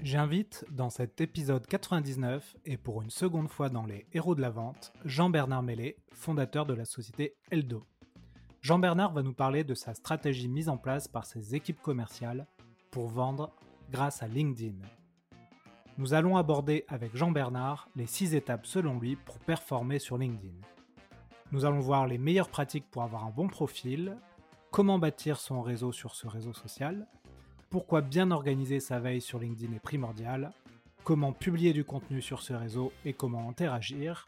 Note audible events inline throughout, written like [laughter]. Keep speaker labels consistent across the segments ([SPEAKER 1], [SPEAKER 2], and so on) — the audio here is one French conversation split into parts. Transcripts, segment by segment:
[SPEAKER 1] J'invite dans cet épisode 99 et pour une seconde fois dans les héros de la vente, Jean-Bernard Mellet, fondateur de la société Eldo. Jean-Bernard va nous parler de sa stratégie mise en place par ses équipes commerciales pour vendre grâce à LinkedIn. Nous allons aborder avec Jean-Bernard les 6 étapes selon lui pour performer sur LinkedIn. Nous allons voir les meilleures pratiques pour avoir un bon profil, comment bâtir son réseau sur ce réseau social, pourquoi bien organiser sa veille sur LinkedIn est primordial, comment publier du contenu sur ce réseau et comment interagir,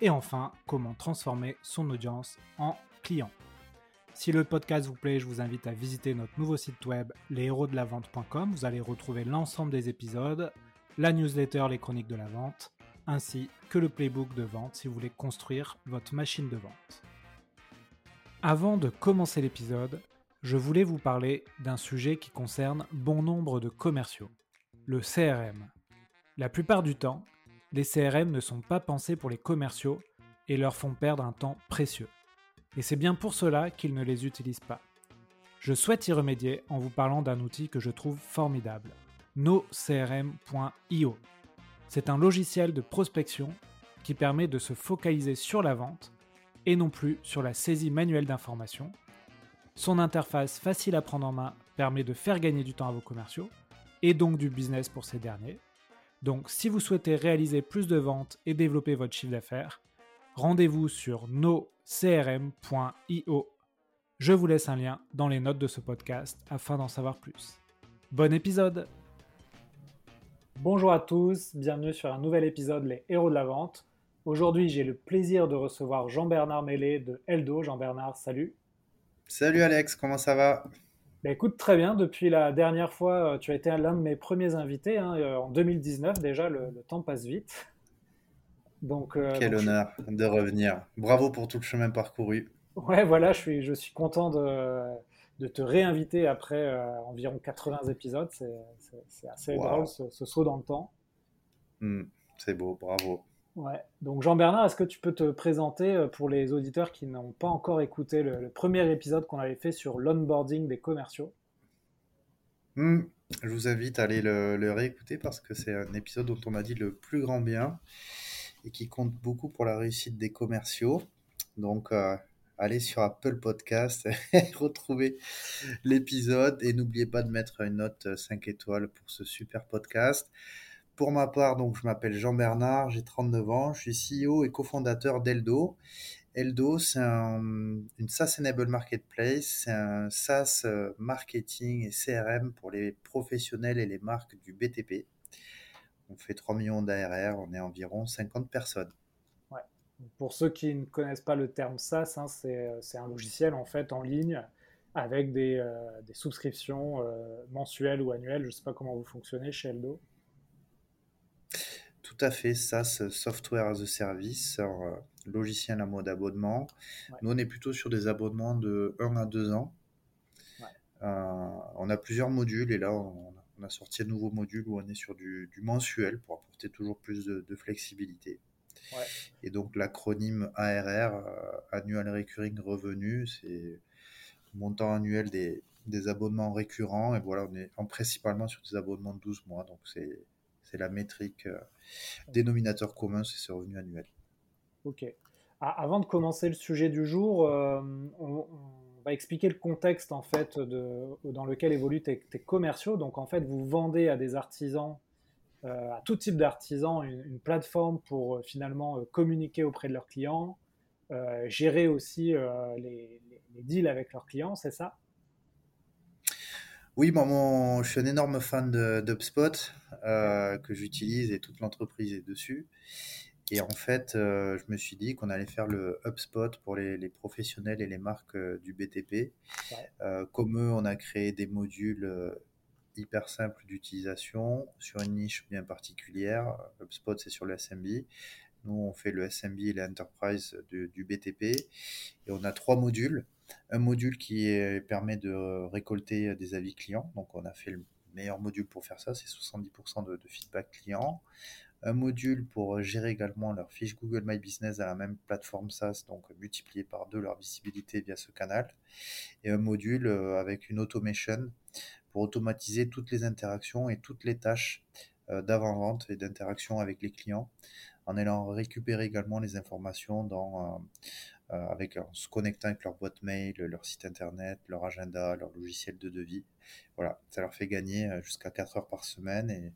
[SPEAKER 1] et enfin comment transformer son audience en client. Si le podcast vous plaît, je vous invite à visiter notre nouveau site web leshéroesdelavente.com. Vous allez retrouver l'ensemble des épisodes, la newsletter Les Chroniques de la Vente, ainsi que le playbook de vente si vous voulez construire votre machine de vente. Avant de commencer l'épisode, je voulais vous parler d'un sujet qui concerne bon nombre de commerciaux, le CRM. La plupart du temps, les CRM ne sont pas pensés pour les commerciaux et leur font perdre un temps précieux. Et c'est bien pour cela qu'ils ne les utilisent pas. Je souhaite y remédier en vous parlant d'un outil que je trouve formidable, nocrm.io. C'est un logiciel de prospection qui permet de se focaliser sur la vente et non plus sur la saisie manuelle d'informations. Son interface facile à prendre en main permet de faire gagner du temps à vos commerciaux et donc du business pour ces derniers. Donc si vous souhaitez réaliser plus de ventes et développer votre chiffre d'affaires, rendez-vous sur nocrm.io. Je vous laisse un lien dans les notes de ce podcast afin d'en savoir plus. Bon épisode Bonjour à tous, bienvenue sur un nouvel épisode Les Héros de la Vente. Aujourd'hui j'ai le plaisir de recevoir Jean-Bernard Mellet de Eldo. Jean-Bernard, salut.
[SPEAKER 2] Salut Alex, comment ça va?
[SPEAKER 1] Bah écoute, très bien. Depuis la dernière fois, euh, tu as été l'un de mes premiers invités, hein, euh, en 2019 déjà, le, temps passe vite.
[SPEAKER 2] Donc, euh, Quel honneur de revenir. Bravo pour tout le chemin parcouru.
[SPEAKER 1] Ouais, voilà, je suis, je suis content de, de te réinviter après environ 80 épisodes. C'est assez drôle ce, saut dans le temps.
[SPEAKER 2] Hmm, c'est beau, bravo.
[SPEAKER 1] Ouais. Donc Jean-Bernard, est-ce que tu peux te présenter euh, pour les auditeurs qui n'ont pas encore écouté le, premier épisode qu'on avait fait sur l'onboarding des commerciaux?
[SPEAKER 2] Hmm, Je vous invite à aller le, réécouter parce que c'est un épisode dont on a dit le plus grand bien et qui compte beaucoup pour la réussite des commerciaux. Donc euh, allez sur Apple Podcast [laughs] et retrouvez l'épisode et n'oubliez pas de mettre une note 5 étoiles pour ce super podcast. Pour ma part, donc, je m'appelle Jean Bernard, j'ai 39 ans, je suis CEO et cofondateur d'Eldo. Eldo, c'est une SaaS Enable Marketplace, c'est un SaaS euh, marketing et CRM pour les professionnels et les marques du BTP. On fait 3 millions d'ARR, on est environ 50 personnes.
[SPEAKER 1] Ouais. Pour ceux qui ne connaissent pas le terme SaaS, hein, c'est un logiciel en fait en ligne avec des, euh, des souscriptions euh, mensuelles ou annuelles. Je ne sais pas comment vous fonctionnez chez Eldo.
[SPEAKER 2] Tout à fait, SaaS, Software as a Service, euh, logiciel à mode abonnement. Nous, on est plutôt sur des abonnements de 1 à 2 ans. Euh, on a plusieurs modules et là, on, a sorti un nouveau module où on est sur du, mensuel pour apporter toujours plus de, flexibilité. Et donc, l'acronyme ARR, euh, Annual Recurring Revenue, c'est montant annuel des, des abonnements récurrents. Et voilà, on est en, principalement sur des abonnements de 12 mois. Donc, c'est c'est la métrique euh, dénominateur commun, c'est ce revenu annuel.
[SPEAKER 1] Ok. avant de commencer le sujet du jour, euh, on, va expliquer le contexte en fait dans lequel évoluent tes, commerciaux. Donc en fait, vous vendez à des artisans, euh, à tout type d'artisans, une, plateforme pour finalement communiquer auprès de leurs clients, gérer aussi les, deals avec leurs clients, c'est ça?
[SPEAKER 2] Oui, moi, je suis un énorme fan d'UpSpot euh, que j'utilise et toute l'entreprise est dessus. Et en fait, euh, je me suis dit qu'on allait faire le HubSpot pour les, professionnels et les marques euh, du BTP. comme eux, on a créé des modules hyper simples d'utilisation sur une niche bien particulière. HubSpot, c'est sur le SMB. Nous, on fait le SMB et l'enterprise du BTP. Et on a trois modules un module qui permet de récolter des avis clients. Donc, on a fait le meilleur module pour faire ça, c'est 70% de, feedback client. Un module pour gérer également leur fiche Google My Business à la même plateforme SaaS, donc multiplier par deux leur visibilité via ce canal. Et un module euh, avec une automation pour automatiser toutes les interactions et toutes les tâches d'avant-vente et d'interaction avec les clients en allant récupérer également les informations dans, avec, en se connectant avec leur boîte mail, leur site internet, leur agenda, leur logiciel de devis. Voilà, ça leur fait gagner jusqu'à 4 heures par semaine et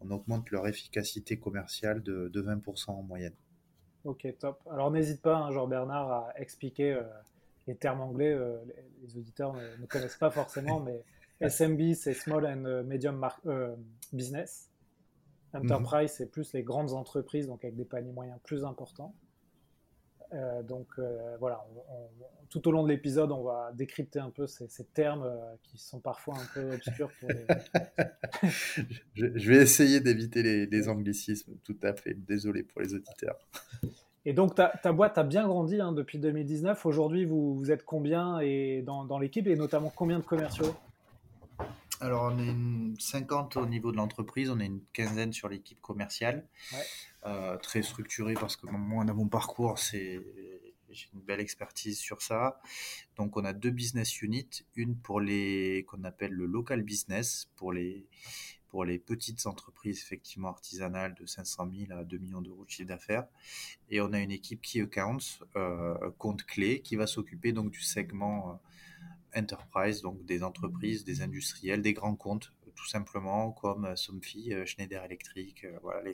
[SPEAKER 2] on augmente leur efficacité commerciale de, de 20% en moyenne.
[SPEAKER 1] Ok, top. Alors n'hésite pas, hein, Jean-Bernard, à expliquer euh, les termes anglais. Euh, les, auditeurs ne, connaissent pas forcément, mais [laughs] SMB, c'est Small and euh, Medium Business. Enterprise, c'est plus les grandes entreprises, donc avec des paniers moyens plus importants. Euh, donc euh, voilà, tout au long de l'épisode, on va décrypter un peu ces, termes euh, qui sont parfois un peu obscurs. Pour les... [laughs]
[SPEAKER 2] je, vais essayer d'éviter les, anglicismes, tout à fait. Désolé pour les auditeurs.
[SPEAKER 1] Et donc ta, boîte a bien grandi hein, depuis 2019. Aujourd'hui, vous, vous, êtes combien et dans, dans l'équipe et notamment combien de commerciaux?
[SPEAKER 2] Alors, on est une 50 au niveau de l'entreprise, on est une quinzaine sur l'équipe commerciale. Euh, très structuré parce que moi, dans mon parcours, c'est j'ai une belle expertise sur ça. Donc, on a deux business units, une pour les qu'on appelle le local business pour les pour les petites entreprises effectivement artisanales de 500 000 à 2 millions d'euros de chiffre d'affaires. Et on a une équipe qui accounts, euh, compte clé, qui va s'occuper donc du segment euh, enterprise, donc des entreprises, des industriels, des grands comptes, tout simplement, comme euh, Somfy, euh, Schneider Electric, euh, voilà,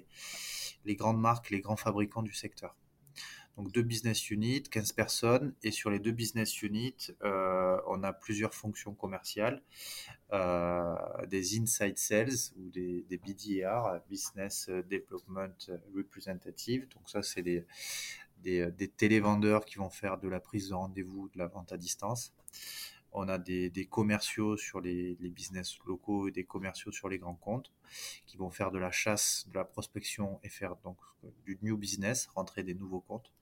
[SPEAKER 2] les, grandes marques, les grands fabricants du secteur. Donc deux business units, 15 personnes, et sur les deux business units, on a plusieurs fonctions commerciales, des inside sales ou des, BDR, Business Development Representative. Donc ça, c'est des télévendeurs qui vont faire de la prise de rendez-vous, de la vente à distance. On a des, commerciaux sur les, business locaux et des commerciaux sur les grands comptes qui vont faire de la chasse, de la prospection et faire donc du new business, rentrer des nouveaux comptes.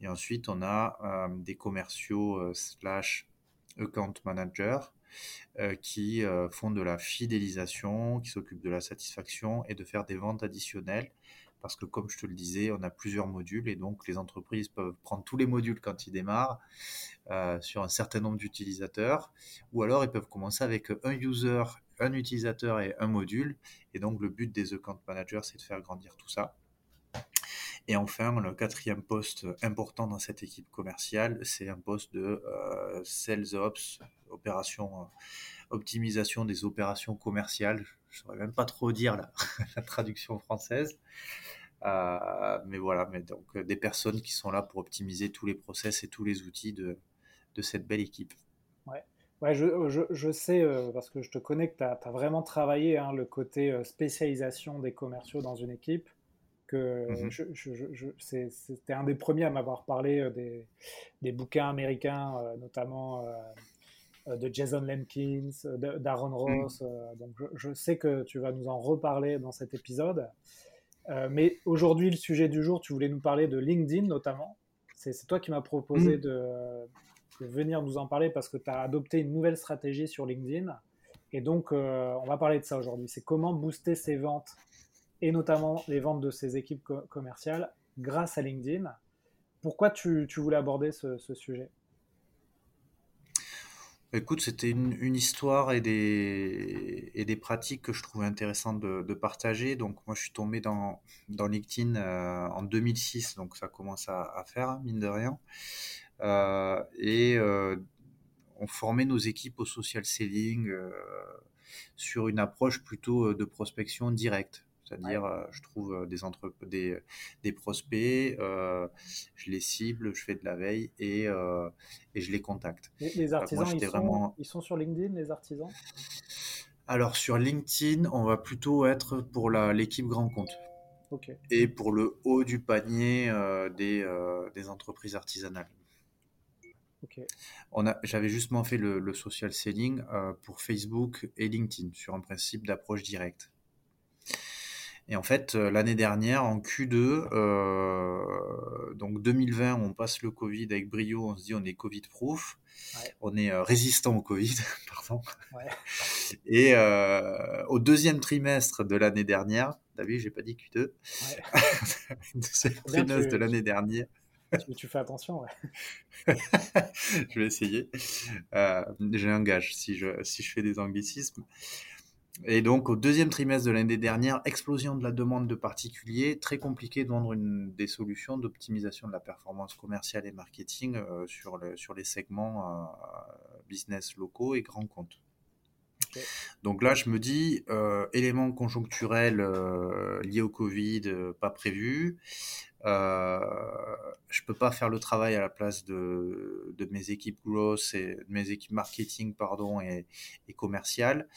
[SPEAKER 2] Et ensuite, on a euh, des commerciaux euh, slash account managers euh, qui font de la fidélisation, qui s'occupent de la satisfaction et de faire des ventes additionnelles parce que comme je te le disais, on a plusieurs modules et donc les entreprises peuvent prendre tous les modules quand ils démarrent euh, sur un certain nombre d'utilisateurs, ou alors ils peuvent commencer avec un user, un utilisateur et un module. Et donc le but des account managers, c'est de faire grandir tout ça. Et enfin, le quatrième poste important dans cette équipe commerciale, c'est un poste de euh, Sales Ops, opération, euh, optimisation des opérations commerciales. Je ne saurais même pas trop dire la, [laughs] la traduction française. Euh, mais voilà, donc euh, des personnes qui sont là pour optimiser tous les process et tous les outils de, cette belle équipe.
[SPEAKER 1] Ouais. Ouais, je, sais, parce que je te connais, que tu as, vraiment travaillé hein, le côté spécialisation des commerciaux dans une équipe. Que mm-hmm. C'était un des premiers à m'avoir parlé des, des, bouquins américains, notamment de Jason Lemkins, d'Aaron mm. Ross. donc je, sais que tu vas nous en reparler dans cet épisode. Euh, mais aujourd'hui, le sujet du jour, tu voulais nous parler de LinkedIn notamment. C'est toi qui m'as proposé mm. de, venir nous en parler parce que tu as adopté une nouvelle stratégie sur LinkedIn. Et donc, euh, on va parler de ça aujourd'hui. C'est comment booster ses ventes et notamment les ventes de ses équipes commerciales grâce à LinkedIn. Pourquoi tu, voulais aborder ce sujet?
[SPEAKER 2] Écoute, c'était une, histoire et des, pratiques que je trouvais intéressantes de, partager. Donc, moi, je suis tombé dans, LinkedIn euh, en 2006, donc ça commence à, faire, mine de rien. Euh, et euh, on formait nos équipes au social selling sur une approche plutôt de prospection directe. C'est-à-dire, euh, je trouve des, entre... des, des prospects, euh, je les cible, je fais de la veille et, et je les contacte.
[SPEAKER 1] Les, artisans, ils, sont, vraiment... ils, sont, sur LinkedIn, les artisans?
[SPEAKER 2] Alors, sur LinkedIn, on va plutôt être pour l'équipe grand compte. Et pour le haut du panier des, des, entreprises artisanales. J'avais justement fait le, le social selling pour Facebook et LinkedIn sur un principe d'approche directe. Et en fait, euh, l'année dernière, en Q2, euh, donc 2020, on passe le Covid avec brio, on se dit on est Covid-proof, on est euh, résistant au Covid, [laughs] pardon. Et au deuxième trimestre de l'année dernière, t'as vu, j'ai pas dit Q2, ouais. [laughs] deuxième trimestre de l'année dernière.
[SPEAKER 1] Tu, fais attention,
[SPEAKER 2] ouais. [laughs] je vais essayer. j'ai un gage si je, si je fais des anglicismes. Et donc, au deuxième trimestre de l'année dernière, explosion de la demande de particuliers, très compliqué de vendre une, des solutions d'optimisation de la performance commerciale et marketing euh, sur, le, sur les segments euh, business locaux et grands comptes. Donc là, je me dis, euh, éléments conjoncturels euh, liés au Covid, pas prévus. Peux pas faire le travail à la place de, de mes équipes growth et de mes équipes marketing pardon et, et commerciales.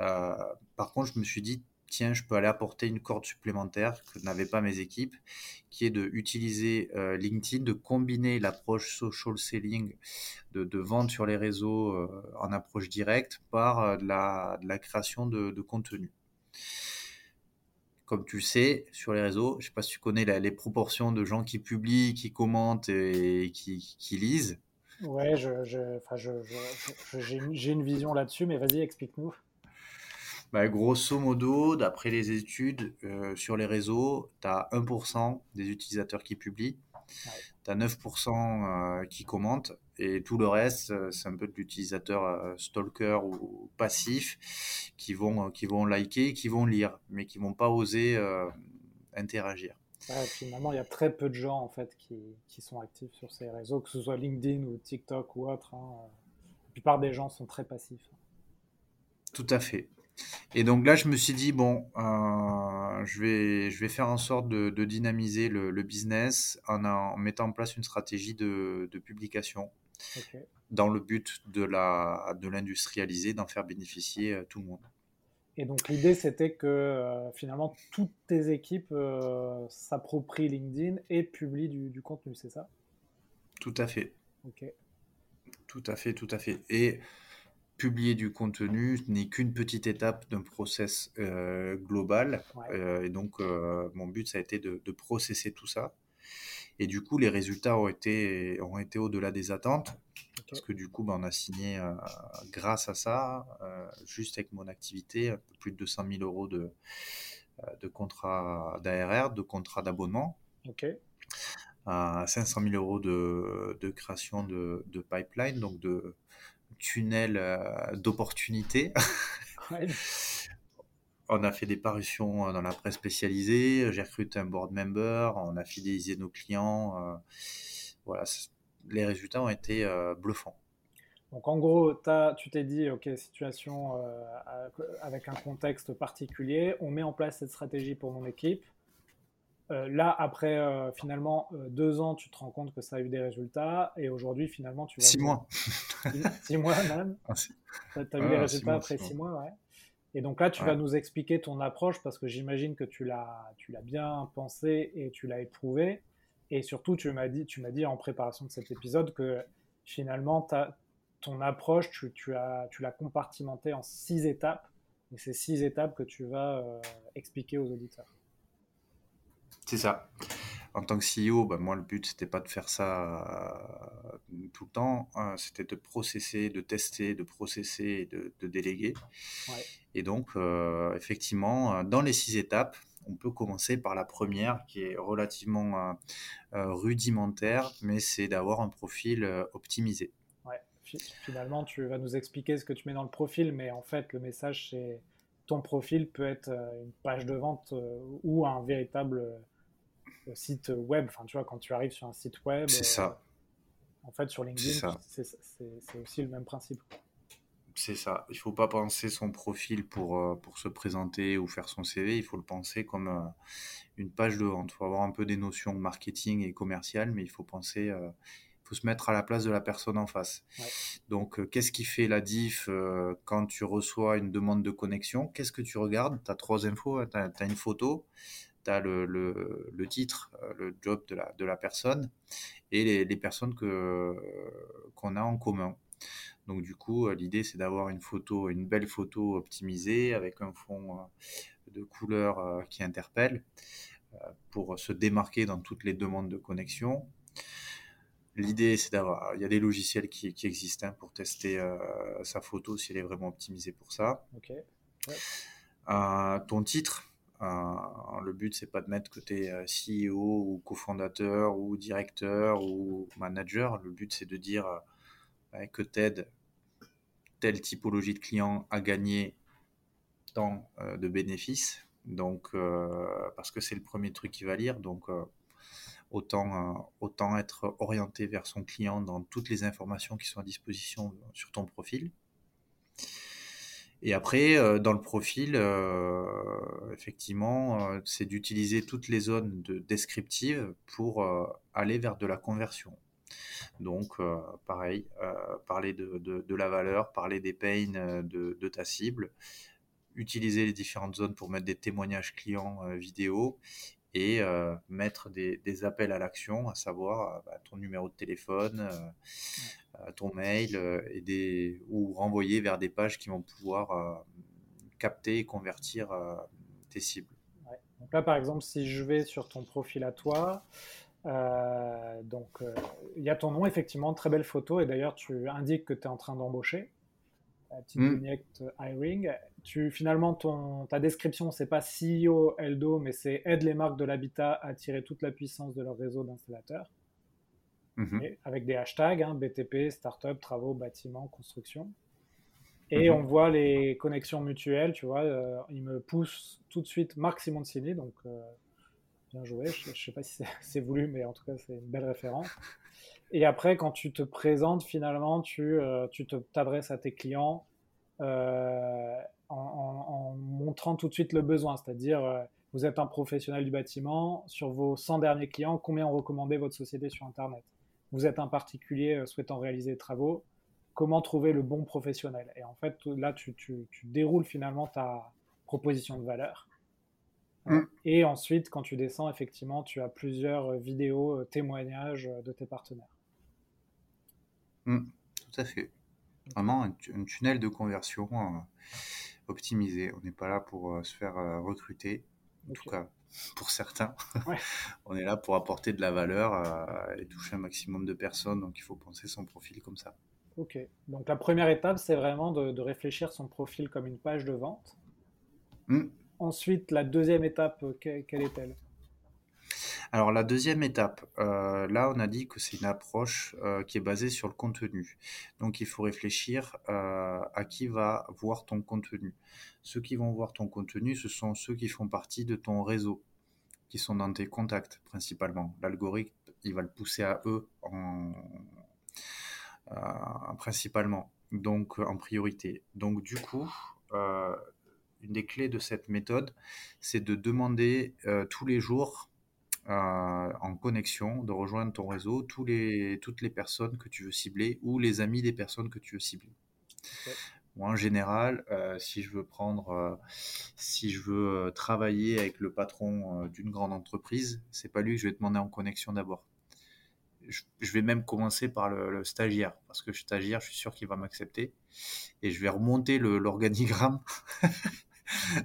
[SPEAKER 2] Euh, par contre, je me suis dit tiens, je peux aller apporter une corde supplémentaire que n'avaient pas mes équipes, qui est d'utiliser euh, LinkedIn, de combiner l'approche social selling, de, de, vente sur les réseaux euh, en approche directe, par de, la, de, création de, de, contenu. Comme tu le sais, sur les réseaux, je ne sais pas si tu connais la, les proportions de gens qui publient, qui commentent et qui, qui lisent.
[SPEAKER 1] Ouais, j'ai je, je, je, une vision là-dessus, mais vas-y, explique-nous.
[SPEAKER 2] Bah, grosso modo, d'après les études euh, sur les réseaux, tu as 1% des utilisateurs qui publient, ouais. tu as 9% euh, qui commentent, et tout le reste, euh, c'est un peu de l'utilisateur euh, stalker ou passif qui vont, qui vont liker, qui vont lire, mais qui vont pas oser euh, interagir.
[SPEAKER 1] Ouais, finalement, il y a très peu de gens en fait qui, qui, sont actifs sur ces réseaux, que ce soit LinkedIn ou TikTok ou autre. Hein. La plupart des gens sont très passifs.
[SPEAKER 2] Tout à fait. Et donc là, je me suis dit, bon, euh, je, vais, je vais faire en sorte de, de dynamiser le, le business en, en, mettant en place une stratégie de, de publication okay. dans le but de l'industrialiser, de d'en faire bénéficier euh, tout le monde.
[SPEAKER 1] Et donc l'idée, c'était que euh, finalement, toutes tes équipes euh, s'approprient LinkedIn et publient du, du contenu, c'est ça?
[SPEAKER 2] Tout à fait.
[SPEAKER 1] Ok.
[SPEAKER 2] Tout à fait, tout à fait. Et publier du contenu n'est qu'une petite étape d'un process euh, global. Ouais. Et donc, mon but, ça a été de, de, processer tout ça. Et du coup, les résultats ont été, ont été au-delà des attentes. Okay. Parce que du coup, ben, on a signé, euh, grâce à ça, euh, juste avec mon activité, plus de 200 000 euros de, euh, de contrats d'ARR, de contrats d'abonnement.
[SPEAKER 1] Okay.
[SPEAKER 2] 500 000 euros de, de création de, de, pipeline, donc de, tunnel d'opportunités. Ouais. [laughs] on a fait des parutions dans la presse spécialisée, j'ai recruté un board member, on a fidélisé nos clients. Euh, voilà, les résultats ont été euh, bluffants.
[SPEAKER 1] Donc en gros, as, tu t'es dit, ok, situation euh, avec un contexte particulier, on met en place cette stratégie pour mon équipe. Euh, là, après euh, finalement euh, deux ans, tu te rends compte que ça a eu des résultats, et aujourd'hui, finalement, tu vas.
[SPEAKER 2] Six mois. [laughs]
[SPEAKER 1] six mois même. Ah, tu as, ah, eu les résultats après six mois, mois ouais. Et donc là, tu ouais. vas nous expliquer ton approche parce que j'imagine que tu l'as, tu l'as bien pensé et tu l'as éprouvé. Et surtout, tu m'as dit, tu m'as dit en préparation de cet épisode que finalement, ton approche, tu, tu, as, tu l'as compartimentée en six étapes. Et c'est six étapes que tu vas euh, expliquer aux auditeurs.
[SPEAKER 2] C'est ça. En tant que CEO, bah, moi, le but, c'était pas de faire ça euh, tout le temps. Hein, c'était de processer, de tester, de processer de, de déléguer.
[SPEAKER 1] Ouais.
[SPEAKER 2] Et donc, euh, effectivement, dans les six étapes, on peut commencer par la première, qui est relativement euh, rudimentaire, mais c'est d'avoir un profil euh, optimisé.
[SPEAKER 1] Ouais. Finalement, tu vas nous expliquer ce que tu mets dans le profil, mais en fait, le message, c'est ton profil peut être euh, une page de vente ou un véritable site web. Enfin, tu vois, quand tu arrives sur un site web.
[SPEAKER 2] C'est ça.
[SPEAKER 1] Euh, en fait, sur LinkedIn, c'est aussi le même principe.
[SPEAKER 2] C'est ça. Il ne faut pas penser son profil pour, euh, pour se présenter ou faire son CV. Il faut le penser comme euh, une page de vente. Il faut avoir un peu des notions marketing et commercial, mais il faut penser. il faut se mettre à la place de la personne en face.
[SPEAKER 1] Ouais.
[SPEAKER 2] Donc, qu'est-ce qui fait la diff quand tu reçois une demande de connexion? Qu'est-ce que tu regardes? Tu as trois infos. Tu as, as, une photo, tu as le, le, le, titre, euh, le job de la, de la personne et les, les personnes que, qu'on a en commun. Donc du coup, euh, l'idée c'est d'avoir une photo, une belle photo optimisée avec un fond euh, de couleur qui interpelle pour se démarquer dans toutes les demandes de connexion. L'idée, c'est d'avoir. Il y a des logiciels qui, qui existent hein, pour tester euh, sa photo si elle est vraiment optimisée pour ça.
[SPEAKER 1] Okay. Ouais.
[SPEAKER 2] Euh, ton titre, le but, c'est pas de mettre tu es CEO ou cofondateur ou directeur ou manager. Le but, c'est de dire euh, que tu aides telle typologie de client à gagner tant de bénéfices. Donc, parce que c'est le premier truc qu'il va lire. Donc, autant, autant être orienté vers son client dans toutes les informations qui sont à disposition sur ton profil. Et après, euh, dans le profil, euh, effectivement, euh, c'est d'utiliser toutes les zones de descriptives pour aller vers de la conversion. Donc, pareil, parler de, de, la valeur, parler des pains de, de, ta cible, utiliser les différentes zones pour mettre des témoignages clients vidéo et mettre des, des, appels à l'action, à savoir bah, ton numéro de téléphone, ton mail et des, ou renvoyer vers des pages qui vont pouvoir capter et convertir tes cibles.
[SPEAKER 1] Donc là, par exemple, si je vais sur ton profil à toi, donc il y a ton nom, effectivement, très belle photo, et d'ailleurs tu indiques que tu es en train d'embaucher. Petite mmh. hiring tu, finalement, ton, ta description, c'est pas CEO Eldo, mais c'est aide les marques de l'habitat à tirer toute la puissance de leur réseau d'installateurs. Mhm. Avec des hashtags, hein, BTP, startup, travaux, bâtiments, construction. Et mhm. on voit les connexions mutuelles, tu vois. Euh, il me pousse tout de suite Marc Simoncini, donc euh, bien joué. Je ne sais pas si c'est voulu, mais en tout cas, c'est une belle référence. Et après, quand tu te présentes, finalement, tu, euh, tu t'adresses à tes clients en, montrant tout de suite le besoin, c'est-à-dire euh, vous êtes un professionnel du bâtiment, sur vos 100 derniers clients, combien ont recommandé votre société sur Internet? Vous êtes un particulier euh, souhaitant réaliser des travaux, comment trouver le bon professionnel? Et en fait, là, tu, déroules finalement ta proposition de valeur. Mm. Et ensuite, quand tu descends, effectivement, tu as plusieurs vidéos, euh, témoignages de tes partenaires.
[SPEAKER 2] Mm. tout à fait. Vraiment un, tunnel de conversion optimiser. On n'est pas là pour euh, se faire euh, recruter, en tout cas pour certains. [laughs] on est là pour apporter de la valeur euh, et toucher un maximum de personnes. Donc il faut penser son profil comme ça.
[SPEAKER 1] Ok. Donc la première étape, c'est vraiment de, réfléchir son profil comme une page de vente. Hmm. Ensuite, la deuxième étape, quelle est-elle?
[SPEAKER 2] Alors la deuxième étape, euh, là on a dit que c'est une approche euh, qui est basée sur le contenu. Donc il faut réfléchir euh, à qui va voir ton contenu. Ceux qui vont voir ton contenu, ce sont ceux qui font partie de ton réseau, qui sont dans tes contacts principalement. L'algorithme, il va le pousser à eux en, principalement, donc en priorité. Donc du coup, une des clés de cette méthode, c'est de demander tous les jours euh, en connexion, de rejoindre ton réseau tous les, toutes les personnes que tu veux cibler ou les amis des personnes que tu veux cibler. Moi, en général, euh, si je veux prendre, euh, si je veux travailler avec le patron d'une grande entreprise, c'est pas lui que je vais demander en connexion d'abord. Je, vais même commencer par le, le, stagiaire, parce que stagiaire, je suis sûr qu'il va m'accepter. Et je vais remonter l'organigramme [coughs]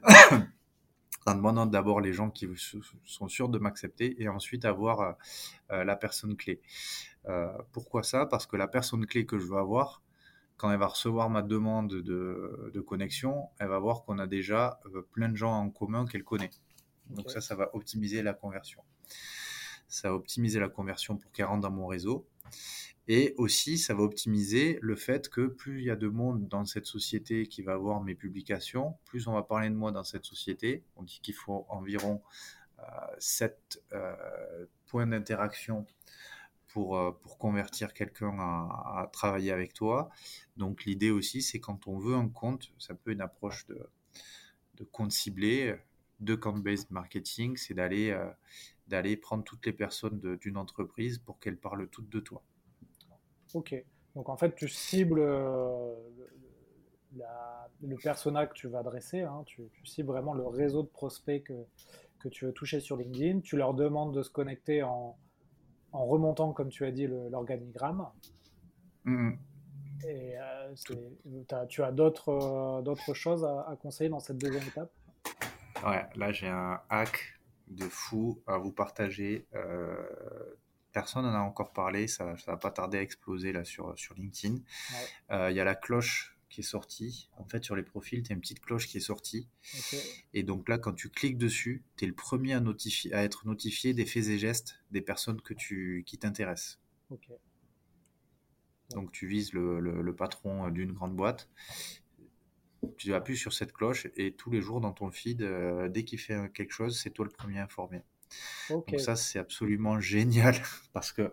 [SPEAKER 2] [coughs] demandant d'abord les gens qui sont sûrs de m'accepter et ensuite avoir euh, euh, la personne clé. Euh, pourquoi ça? Parce que la personne clé que je veux avoir, quand elle va recevoir ma demande de, connexion, elle va voir qu'on a déjà plein de gens en commun qu'elle connaît. Donc ça, ça va optimiser la conversion. Ça va optimiser la conversion pour qu'elle rentre dans mon réseau. Et aussi, ça va optimiser le fait que plus il y a de monde dans cette société qui va voir mes publications, plus on va parler de moi dans cette société. On dit qu'il faut environ euh, 7 euh, points d'interaction pour, euh, convertir quelqu'un à, travailler avec toi. Donc l'idée aussi, c'est quand on veut un compte, c'est un peu une approche de, compte ciblé, de compte-based marketing, c'est d'aller euh, d'aller prendre toutes les personnes d'une entreprise pour qu'elles parlent toutes de toi.
[SPEAKER 1] Ok. Donc en fait, tu cibles euh, le persona que tu vas adresser. Hein. Tu, cibles vraiment le réseau de prospects que, que, tu veux toucher sur LinkedIn. Tu leur demandes de se connecter en, en remontant, comme tu as dit, l'organigramme. Mm-hmm. Et euh, tu as d'autres euh, d'autres choses à, conseiller dans cette deuxième étape?
[SPEAKER 2] Ouais, là j'ai un hack de fou à vous partager personne n'en a encore parlé, ça, ne va pas tarder à exploser là sur, sur LinkedIn. Euh, il y a la cloche qui est sortie. En fait, sur les profils, tu as une petite cloche qui est sortie. Et donc là, quand tu cliques dessus, tu es le premier à, notifier, à être notifié des faits et gestes des personnes que tu, qui t'intéressent. Donc tu vises le, le, patron d'une grande boîte. Tu appuies sur cette cloche et tous les jours dans ton feed, euh, dès qu'il fait quelque chose, c'est toi le premier informé. Donc ça, c'est absolument génial [laughs] parce que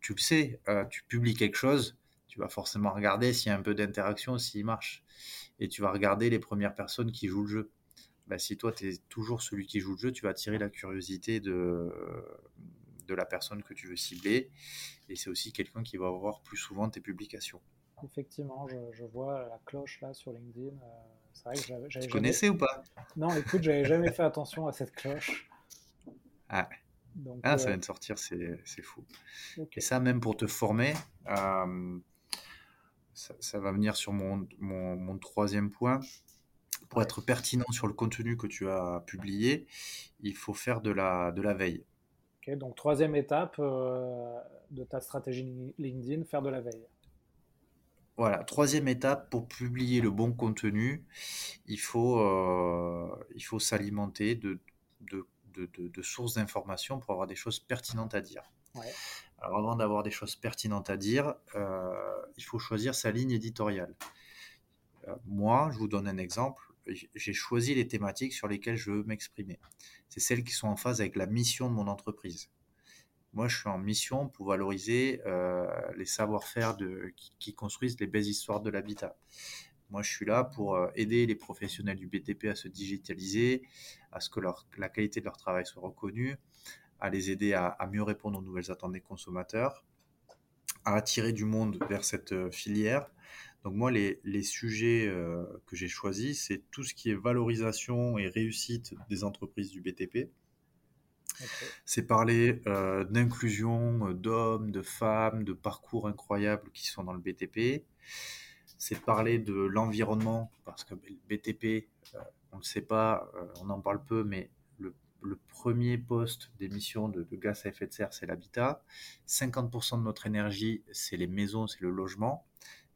[SPEAKER 2] tu le sais, euh, tu publies quelque chose, tu vas forcément regarder s'il y a un peu d'interaction, s'il marche. Et tu vas regarder les premières personnes qui jouent le jeu. Bah, si toi, tu es toujours celui qui joue le jeu, tu vas attirer la curiosité de, de la personne que tu veux cibler. Et c'est aussi quelqu'un qui va voir plus souvent tes publications.
[SPEAKER 1] Effectivement, je, vois la cloche là sur LinkedIn. Euh,
[SPEAKER 2] c'est vrai que j'avais, tu connaissais ou pas?
[SPEAKER 1] Non, écoute, j'avais jamais fait attention à cette cloche.
[SPEAKER 2] Ah, ah ça euh, vient de sortir, c'est, fou. Et ça, même pour te former, euh, ça, va venir sur mon, mon, mon troisième point. Pour être pertinent sur le contenu que tu as publié, il faut faire de la, de la veille.
[SPEAKER 1] donc troisième étape de ta stratégie LinkedIn, faire de la veille.
[SPEAKER 2] Voilà, troisième étape, pour publier le bon contenu, il faut, euh, il faut s'alimenter de, de, de, sources d'informations pour avoir des choses pertinentes à dire. Alors avant d'avoir des choses pertinentes à dire, euh, il faut choisir sa ligne éditoriale. Euh, moi, je vous donne un exemple. J'ai choisi les thématiques sur lesquelles je veux m'exprimer. C'est celles qui sont en phase avec la mission de mon entreprise. Moi, je suis en mission pour valoriser euh, les savoir-faire qui, construisent les belles histoires de l'habitat. Moi, je suis là pour euh, aider les professionnels du BTP à se digitaliser, à ce que la qualité de leur travail soit reconnue, à les aider à, mieux répondre aux nouvelles attentes des consommateurs, à attirer du monde vers cette euh, filière. Donc moi, les sujets que j'ai choisis, c'est tout ce qui est valorisation et réussite des entreprises du BTP c'est parler euh, d'inclusion euh, d'hommes, de femmes, de parcours incroyables qui sont dans le BTP. C'est parler de l'environnement, parce que le BTP, euh, on ne le sait pas, on en parle peu, mais le, premier poste d'émission de, de, gaz à effet de serre, c'est l'habitat. 50% de notre énergie, c'est les maisons, c'est le logement.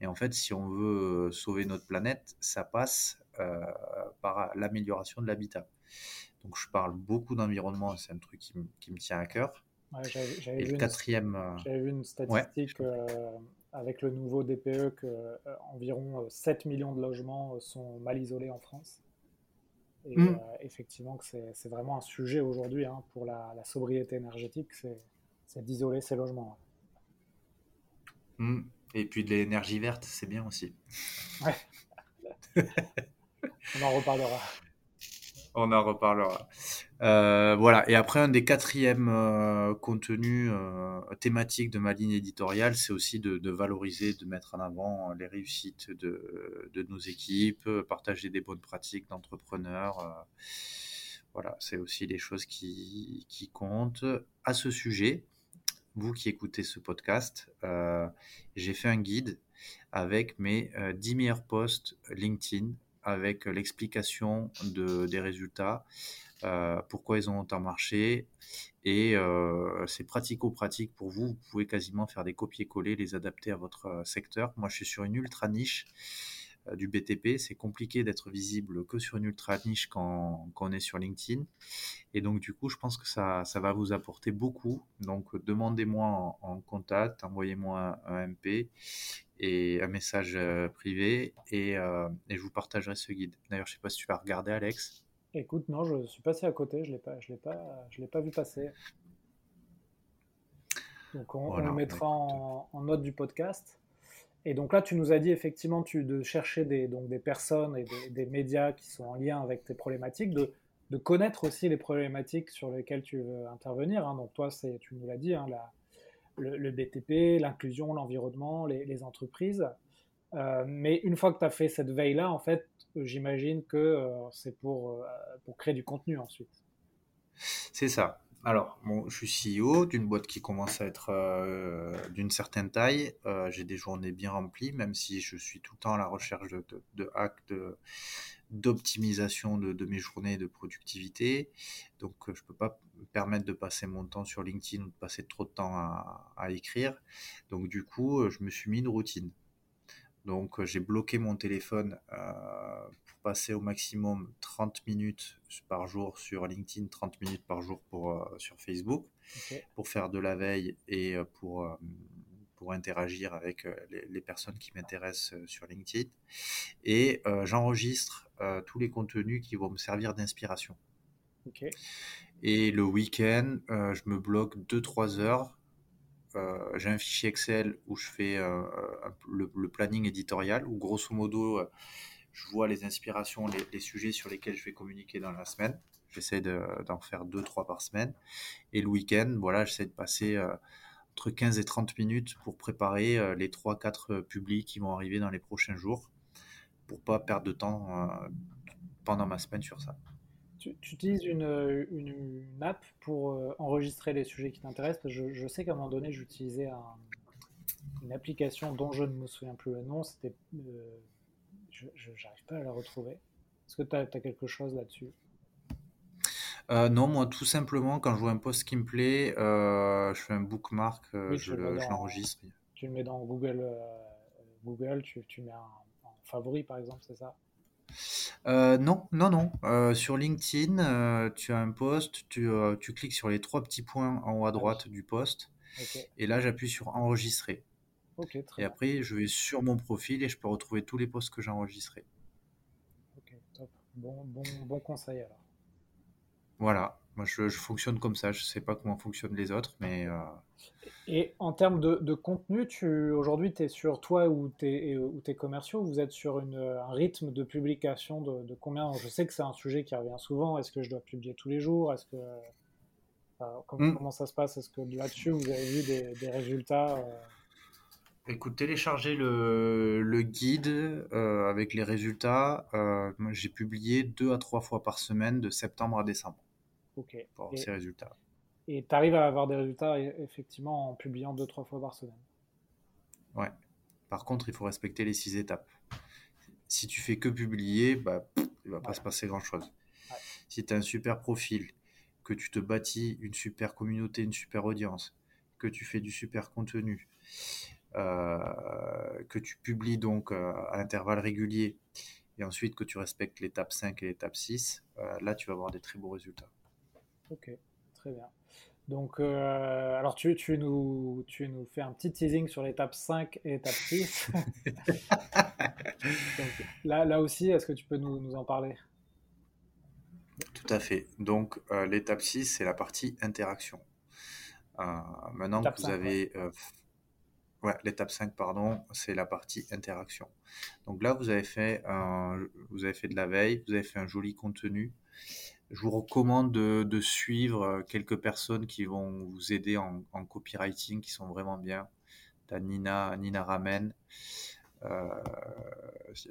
[SPEAKER 2] Et en fait, si on veut sauver notre planète, ça passe par l'amélioration de l'habitat. Donc je parle beaucoup d'environnement, c'est un truc qui, me tient à cœur.
[SPEAKER 1] j'avais, vu quatrième. Euh, j'avais vu une statistique euh, avec le nouveau DPE que euh, environ 7 millions de logements sont mal isolés en France. Et mmh. effectivement, que c'est, vraiment un sujet aujourd'hui hein, pour la, sobriété énergétique, c'est, d'isoler ces logements.
[SPEAKER 2] Mmh. Et puis de l'énergie verte, c'est bien aussi.
[SPEAKER 1] Ouais. [laughs] On en reparlera
[SPEAKER 2] on en reparlera. Euh, voilà. Et après, un des quatrièmes euh, contenus euh, thématiques de ma ligne éditoriale, c'est aussi de, valoriser, de mettre en avant les réussites de, nos équipes, partager des bonnes pratiques d'entrepreneurs. voilà, c'est aussi des choses qui, qui, comptent. À ce sujet, vous qui écoutez ce podcast, j'ai fait un guide avec mes 10 meilleurs posts LinkedIn avec l'explication de, des résultats, euh, pourquoi ils ont autant marché. Et euh, c'est pratico-pratique pour vous. Vous pouvez quasiment faire des copier-coller, les adapter à votre euh, secteur. Moi, je suis sur une ultra niche du BTP. C'est compliqué d'être visible que sur une ultra niche quand, quand, on est sur LinkedIn. Et donc, du coup, je pense que ça, ça va vous apporter beaucoup. Donc, demandez-moi en, en, contact, envoyez-moi un MP et un message euh, privé euh, et, je vous partagerai ce guide. D'ailleurs, je ne sais pas si tu l'as regardé, Alex.
[SPEAKER 1] Écoute, non, je suis passé à côté, je ne l'ai pas, je l'ai pas, je l'ai pas vu passer. Donc on, le mettra en, note du podcast. Et donc là, tu nous as dit effectivement de chercher des, personnes et des, médias qui sont en lien avec tes problématiques, de, connaître aussi les problématiques sur lesquelles tu veux intervenir. Hein. Donc toi, tu nous l'as dit, hein, le, BTP, l'inclusion, l'environnement, les, entreprises. Euh, mais une fois que tu as fait cette veille-là, en fait, j'imagine que euh, c'est euh, pour créer du contenu ensuite.
[SPEAKER 2] C'est ça. Alors, je suis CEO d'une boîte qui commence à être d'une certaine taille. J'ai des journées bien remplies, même si je suis tout le temps à la recherche de, hacks, d'optimisation de, mes journées de productivité. Donc, euh, je ne peux pas me permettre de passer mon temps sur LinkedIn ou de passer trop de temps à, écrire. Donc, du coup, euh, je me suis mis une routine. Donc, euh, j'ai bloqué mon téléphone passer au maximum 30 minutes par jour sur LinkedIn, 30 minutes par jour pour, sur Facebook, pour faire de la veille et pour pour interagir avec les, personnes qui m'intéressent sur LinkedIn. Et j'enregistre tous les contenus qui vont me servir d'inspiration. Et le week-end, je me bloque 2-3 heures j'ai un fichier Excel où je fais le, planning éditorial, où grosso modo, je vois les inspirations, les, sujets sur lesquels je vais communiquer dans la semaine. J'essaie d'en faire 2-3 par semaine. Et le week-end, voilà, j'essaie de passer entre 15 et 30 minutes pour préparer les 3-4 publics qui vont arriver dans les prochains jours, pour pas perdre de temps pendant ma semaine sur ça.
[SPEAKER 1] Tu, utilises une, une, app pour euh, enregistrer les sujets qui t'intéressent? Je, sais qu'à un moment donné, j'utilisais une application dont je ne me souviens plus le nom. C'était, euh, je n'arrive pas à la retrouver. Est-ce que tu as, quelque chose là-dessus?
[SPEAKER 2] Euh, non, moi tout simplement, quand je vois un post qui me plaît, je fais un bookmark, je, l'enregistre.
[SPEAKER 1] Tu le mets dans Google, Google tu, tu mets un, favori par exemple, c'est ça?
[SPEAKER 2] Euh, non, non, non. Euh, sur LinkedIn, euh, tu as un post, tu, tu cliques sur les trois petits points en haut à droite du post, et là j'appuie sur enregistrer. Et après, je vais sur mon profil et je peux retrouver tous les posts que j'ai enregistrés.
[SPEAKER 1] Ok, top. Bon, bon, bon conseil alors.
[SPEAKER 2] Voilà. Moi, je, fonctionne comme ça. Je ne sais pas comment fonctionnent les autres, mais. Euh,
[SPEAKER 1] et en termes de, contenu, aujourd'hui, tu es sur toi ou tes, ou tes commerciaux, vous êtes sur une, un rythme de publication de, combien? Je sais que c'est un sujet qui revient souvent. Est-ce que je dois publier tous les jours? Est-ce que. Hmm. comment, ça se passe? Est-ce que là-dessus, vous avez vu des, résultats euh?
[SPEAKER 2] Écoute, téléchargez le, le guide euh, avec les résultats. j'ai publié deux à trois fois par semaine de septembre à décembre.
[SPEAKER 1] Ok.
[SPEAKER 2] Pour ces résultats.
[SPEAKER 1] Et tu arrives à avoir des résultats effectivement en publiant deux, trois fois par semaine?
[SPEAKER 2] Ouais. Par contre, il faut respecter les six étapes. Si tu fais que publier, bah, il va pas se passer grand-chose. Si tu as un super profil, que tu te bâtis une super communauté, une super audience, que tu fais du super contenu, euh, que tu publies donc euh, à intervalles réguliers, et ensuite que tu respectes l'étape 5 et l'étape 6, euh, là tu vas avoir des très beaux résultats.
[SPEAKER 1] Ok, très bien. Donc, euh, alors tu, tu, nous, tu nous fais un petit teasing sur l'étape 5 et l'étape 6. [laughs] là, là aussi, est-ce que tu peux nous, nous, en parler?
[SPEAKER 2] Tout à fait. Donc, euh, l'étape 6, c'est la partie interaction. Euh, maintenant que vous avez... Ouais, l'étape 5, pardon, c'est la partie interaction. Donc là, vous avez, fait vous avez fait de la veille, vous avez fait un joli contenu je vous recommande de, suivre euh, quelques personnes qui vont vous aider en, copywriting, qui sont vraiment bien. T'as Nina, Nina Ramen, euh,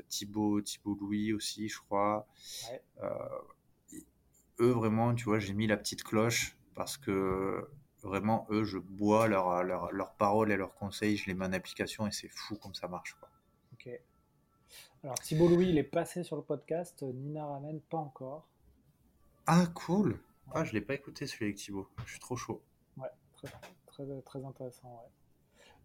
[SPEAKER 2] Thibaut, Thibaut Louis aussi, je crois. Euh, eux, vraiment, tu vois, j'ai mis la petite cloche parce que vraiment, eux, je bois leurs leur, paroles et leurs conseils, je les mets en application et c'est fou comme ça marche. Quoi.
[SPEAKER 1] Ok. Alors, Thibaut Louis, il est passé sur le podcast, Nina Ramen, pas encore.
[SPEAKER 2] Ah, cool. Ah, je l'ai pas écouté celui avec Thibaut. Je suis trop chaud.
[SPEAKER 1] Ouais, très, très, très intéressant. Ouais.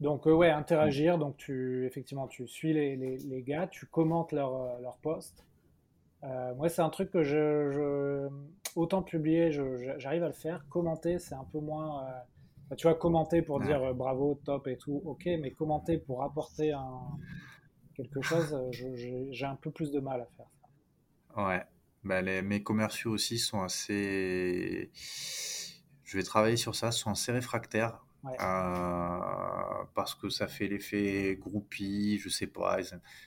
[SPEAKER 1] Donc, euh, ouais, interagir. Donc, tu, effectivement, tu suis les, les, les gars, tu commentes leurs leur euh, posts. Euh, moi, c'est un truc que je, je autant publier, j'arrive à le faire. Commenter, c'est un peu moins. Euh, tu vois, commenter pour dire bravo, top et tout, ok, mais commenter pour apporter un, quelque chose, j'ai un peu plus de mal à faire
[SPEAKER 2] ça. Ouais, bah, les, mes commerciaux aussi sont assez. Je vais travailler sur ça, sont assez réfractaires. Euh, parce que ça fait l'effet groupie, je sais pas.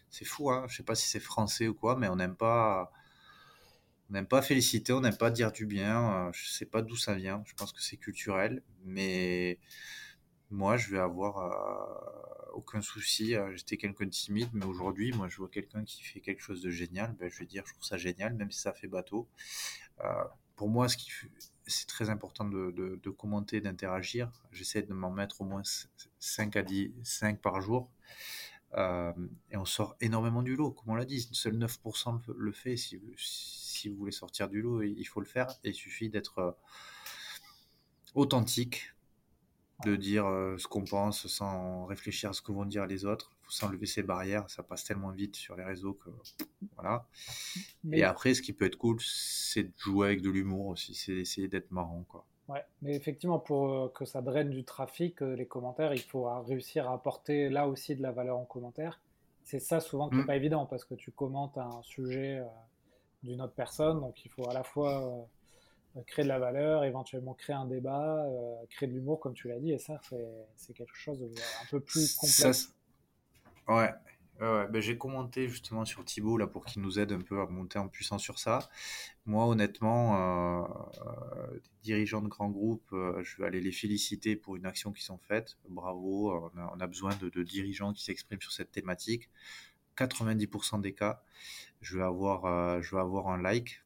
[SPEAKER 2] C'est fou, hein. Je sais pas si c'est français ou quoi, mais on n'aime pas. On n'aime pas féliciter, on n'aime pas dire du bien. Euh, je sais pas d'où ça vient. Je pense que c'est culturel, mais moi, je vais avoir euh, aucun souci. Euh, j'étais quelqu'un de timide, mais aujourd'hui, moi, je vois quelqu'un qui fait quelque chose de génial. Ben, je vais dire, je trouve ça génial, même si ça fait bateau. Pour moi, ce qui c'est très important de, commenter, d'interagir. J'essaie de m'en mettre au moins 5 à 10, 5 par jour. et on sort énormément du lot, comme on l'a dit. Seul 9% le fait. Si, si vous voulez sortir du lot, il faut le faire. il suffit d'être authentique, de dire euh, ce qu'on pense sans réfléchir à ce que vont dire les autres. Il faut s'enlever ces barrières, ça passe tellement vite sur les réseaux que voilà. Et après, ce qui peut être cool, c'est de jouer avec de l'humour aussi, c'est d'essayer d'être marrant quoi.
[SPEAKER 1] Ouais, mais effectivement, pour euh, que ça draine du trafic, euh, les commentaires, il faut réussir à apporter là aussi de la valeur en commentaire. C'est ça souvent qui n'est mm. pas évident parce que tu commentes un sujet euh, d'une autre personne, donc il faut à la fois créer de la valeur, éventuellement créer un débat, créer de l'humour, comme tu l'as dit, et ça, c'est quelque chose de un peu plus complexe.
[SPEAKER 2] Ouais, ben, j'ai commenté justement sur Thibaut là pour qu'il nous aide un peu à monter en puissance sur ça. Moi, honnêtement, euh, des dirigeants de grands groupes, euh, je vais aller les féliciter pour une action qu'ils ont faite. Bravo, on a, besoin de, dirigeants qui s'expriment sur cette thématique. 90% des cas, je vais avoir, euh, je vais avoir un like.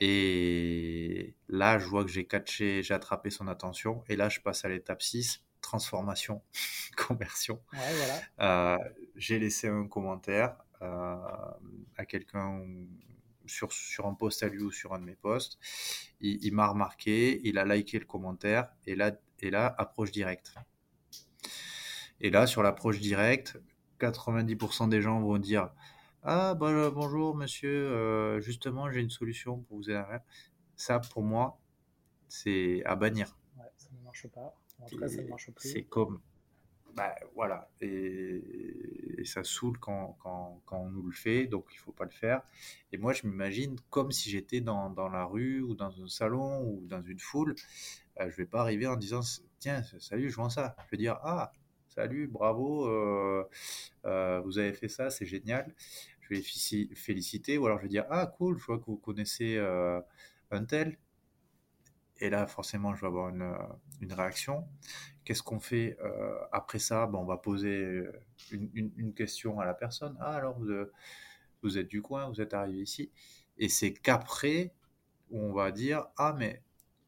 [SPEAKER 2] Et là, je vois que j'ai catché, j'ai attrapé son attention. Et là, je passe à l'étape 6 transformation, [laughs] conversion. Euh, j'ai laissé un commentaire euh, à quelqu'un sur, sur un post à lui ou sur un de mes posts. Il, m'a remarqué, il a liké le commentaire et là, et là approche directe. Et là, sur l'approche directe, 90% des gens vont dire Ah, bah, bonjour monsieur, euh, justement, j'ai une solution pour vous aider. Ça, pour moi, c'est à bannir.
[SPEAKER 1] ça ne marche pas.
[SPEAKER 2] C'est comme. Bah, voilà. Et, ça saoule quand, quand, quand, on nous le fait, donc il faut pas le faire. Et moi, je m'imagine comme si j'étais dans, dans, la rue ou dans un salon ou dans une foule. Euh, je vais pas arriver en disant Tiens, salut, je vois ça. Je vais dire Ah, salut, bravo, euh, euh, vous avez fait ça, c'est génial. Je vais les féliciter. Ou alors je vais dire Ah, cool, je vois que vous connaissez un tel et là, forcément, je vais avoir une, une réaction. Qu'est-ce qu'on fait euh, après ça? Bon, On va poser une, une, question à la personne. Ah, alors, vous, êtes du coin, vous êtes arrivé ici. Et c'est qu'après, on va dire Ah, mais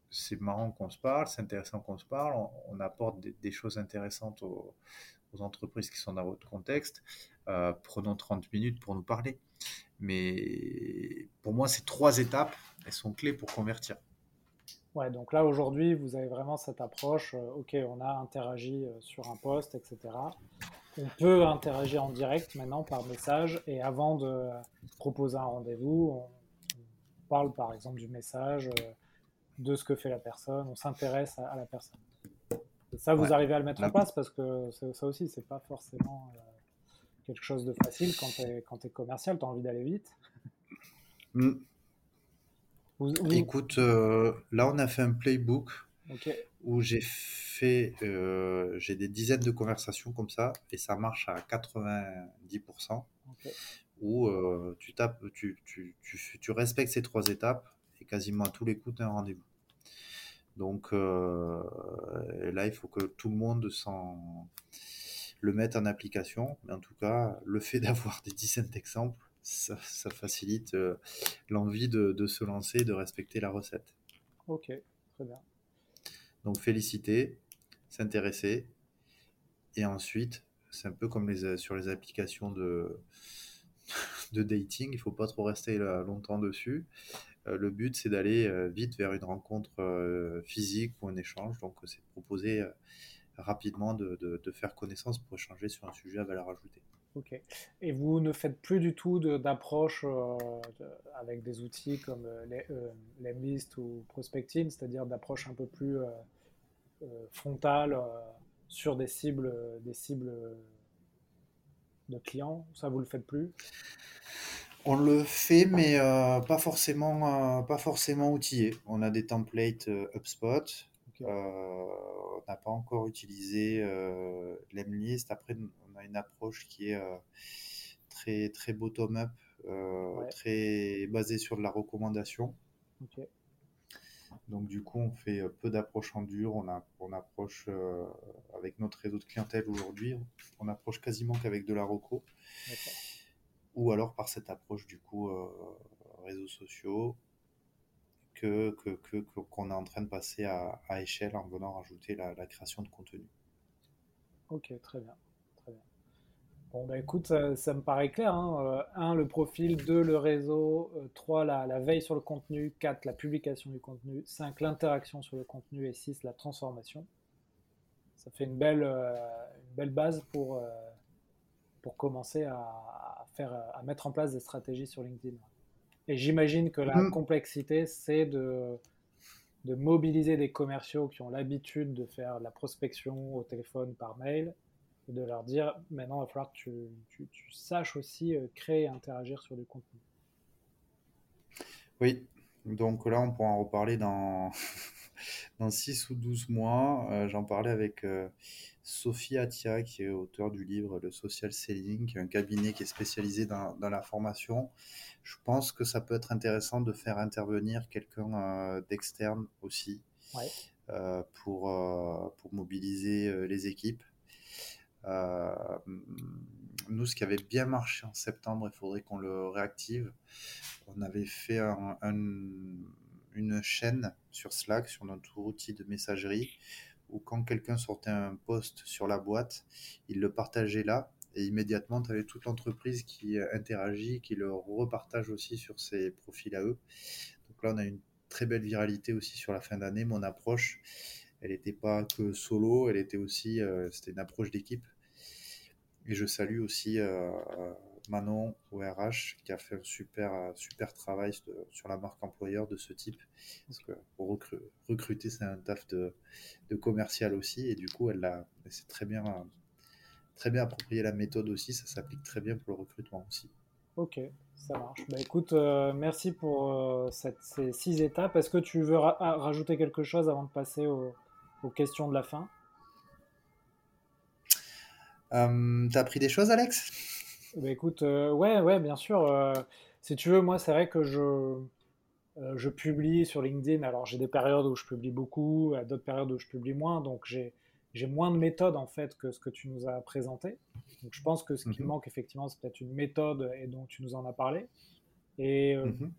[SPEAKER 2] c'est marrant qu'on se parle, c'est intéressant qu'on se parle, on, apporte des, choses intéressantes aux, entreprises qui sont dans votre contexte. Euh, prenons 30 minutes pour nous parler. Mais pour moi, ces trois étapes, elles sont clés pour convertir.
[SPEAKER 1] Ouais, donc là aujourd'hui, vous avez vraiment cette approche, euh, ok, on a interagi euh, sur un post, etc. On peut interagir en direct maintenant par message et avant de proposer un rendez-vous, on, parle par exemple du message, euh, de ce que fait la personne, on s'intéresse à, la personne. Et ça, vous arrivez à le mettre en place parce que ça aussi, c'est pas forcément quelque chose de facile quand tu es, commercial, tu as envie d'aller vite.
[SPEAKER 2] Mm. Écoute, euh, là on a fait un playbook où j'ai fait, euh, j'ai des dizaines de conversations comme ça et ça marche à 90%. Où euh, tu tapes, tu, tu, tu, tu, respectes ces trois étapes et quasiment à tous les coups tu as un rendez-vous. Donc là il faut que tout le monde s'en le mette en application. Mais en tout cas, le fait [laughs] d'avoir des dizaines d'exemples ça, facilite euh, l'envie de, se lancer, de respecter la recette.
[SPEAKER 1] Ok, très bien.
[SPEAKER 2] Donc féliciter, s'intéresser, et ensuite, c'est un peu comme les, sur les applications de, [laughs] de dating, il ne faut pas trop rester longtemps dessus. Euh, le but, c'est d'aller euh, vite vers une rencontre physique ou un échange. Donc, c'est proposer rapidement de, de, faire connaissance pour échanger sur un sujet à valeur ajoutée.
[SPEAKER 1] Ok. Et vous ne faites plus du tout d'approche euh, avec des outils comme euh, les, euh, ou prospecting, c'est-à-dire d'approche un peu plus euh, frontale sur des cibles, des cibles de clients? Ça, vous le faites plus?
[SPEAKER 2] On le fait, mais pas forcément, pas forcément outillé. On a des templates HubSpot. on n'a pas encore utilisé l'Emlist. Après, une approche qui est euh, très, très bottom-up, euh, très basée sur de la recommandation. Donc du coup, on fait euh, peu d'approches en dur. On, a, on approche avec notre réseau de clientèle aujourd'hui, on approche quasiment qu'avec de la reco. Ou alors par cette approche du coup réseaux sociaux que qu'on que, est en train de passer à, à échelle en venant rajouter la, la, création de contenu.
[SPEAKER 1] Ok, très bien. Bon, bah écoute, ça, me paraît clair. Hein. 1, euh, le profil, 2, le réseau, 3, euh, la, la, veille sur le contenu, 4, la publication du contenu, 5, l'interaction sur le contenu et 6, la transformation. Ça fait une belle, euh, une belle base pour, pour commencer à, faire, à mettre en place des stratégies sur LinkedIn. Et j'imagine que la mm. complexité, c'est de de mobiliser des commerciaux qui ont l'habitude de faire la prospection au téléphone par mail et de leur dire maintenant il va falloir que tu, tu, tu saches aussi euh, créer et interagir sur du contenu.
[SPEAKER 2] Oui, donc là on pourra en reparler dans, [laughs] dans 6 ou 12 mois. Euh, J'en parlais avec euh, Sophie Atia qui est auteur du livre Le Social Selling, qui est un cabinet qui est spécialisé dans, dans la formation. Je pense que ça peut être intéressant de faire intervenir quelqu'un euh, d'externe aussi
[SPEAKER 1] Ouais.
[SPEAKER 2] pour, pour mobiliser les équipes. Euh, nous, ce qui avait bien marché en septembre, il faudrait qu'on le réactive. On avait fait un- un- une chaîne sur Slack, sur notre outil de messagerie, où quand quelqu'un sortait un post sur la boîte, il le partageait là, et immédiatement, tu avais toute l'entreprise qui interagit, qui le repartage aussi sur ses profils à eux. Donc là, on a une très belle viralité aussi sur la fin d'année. Mon approche, elle n'était pas que solo, elle était aussi, euh, c'était une approche d'équipe. Et je salue aussi euh, Manon au RH qui a fait un super, euh, super travail sur la marque employeur de ce type. Parce que recruter, c'est un taf de, de commercial aussi. Et du coup, elle, elle s'est très bien, très bien approprié la méthode aussi. Ça s'applique très bien pour le recrutement aussi.
[SPEAKER 1] Ok, ça marche. Bah écoute, merci pour ces six étapes. Est-ce que tu veux ah, rajouter quelque chose avant de passer au- aux questions de la fin?
[SPEAKER 2] Euh, T'as appris des choses, Alex?
[SPEAKER 1] Bah écoute, euh, ouais, ouais, bien sûr. euh, si tu veux, moi, c'est vrai que je, euh, je publie sur LinkedIn. Alors, j'ai des périodes où je publie beaucoup, à d'autres périodes où je publie moins. Donc, j'ai, j'ai moins de méthodes, en fait, que ce que tu nous as présenté. Donc, je pense que ce qui
[SPEAKER 2] Mhm.
[SPEAKER 1] manque, effectivement, c'est peut-être une méthode et dont tu nous en as parlé. Et euh,
[SPEAKER 2] Mhm.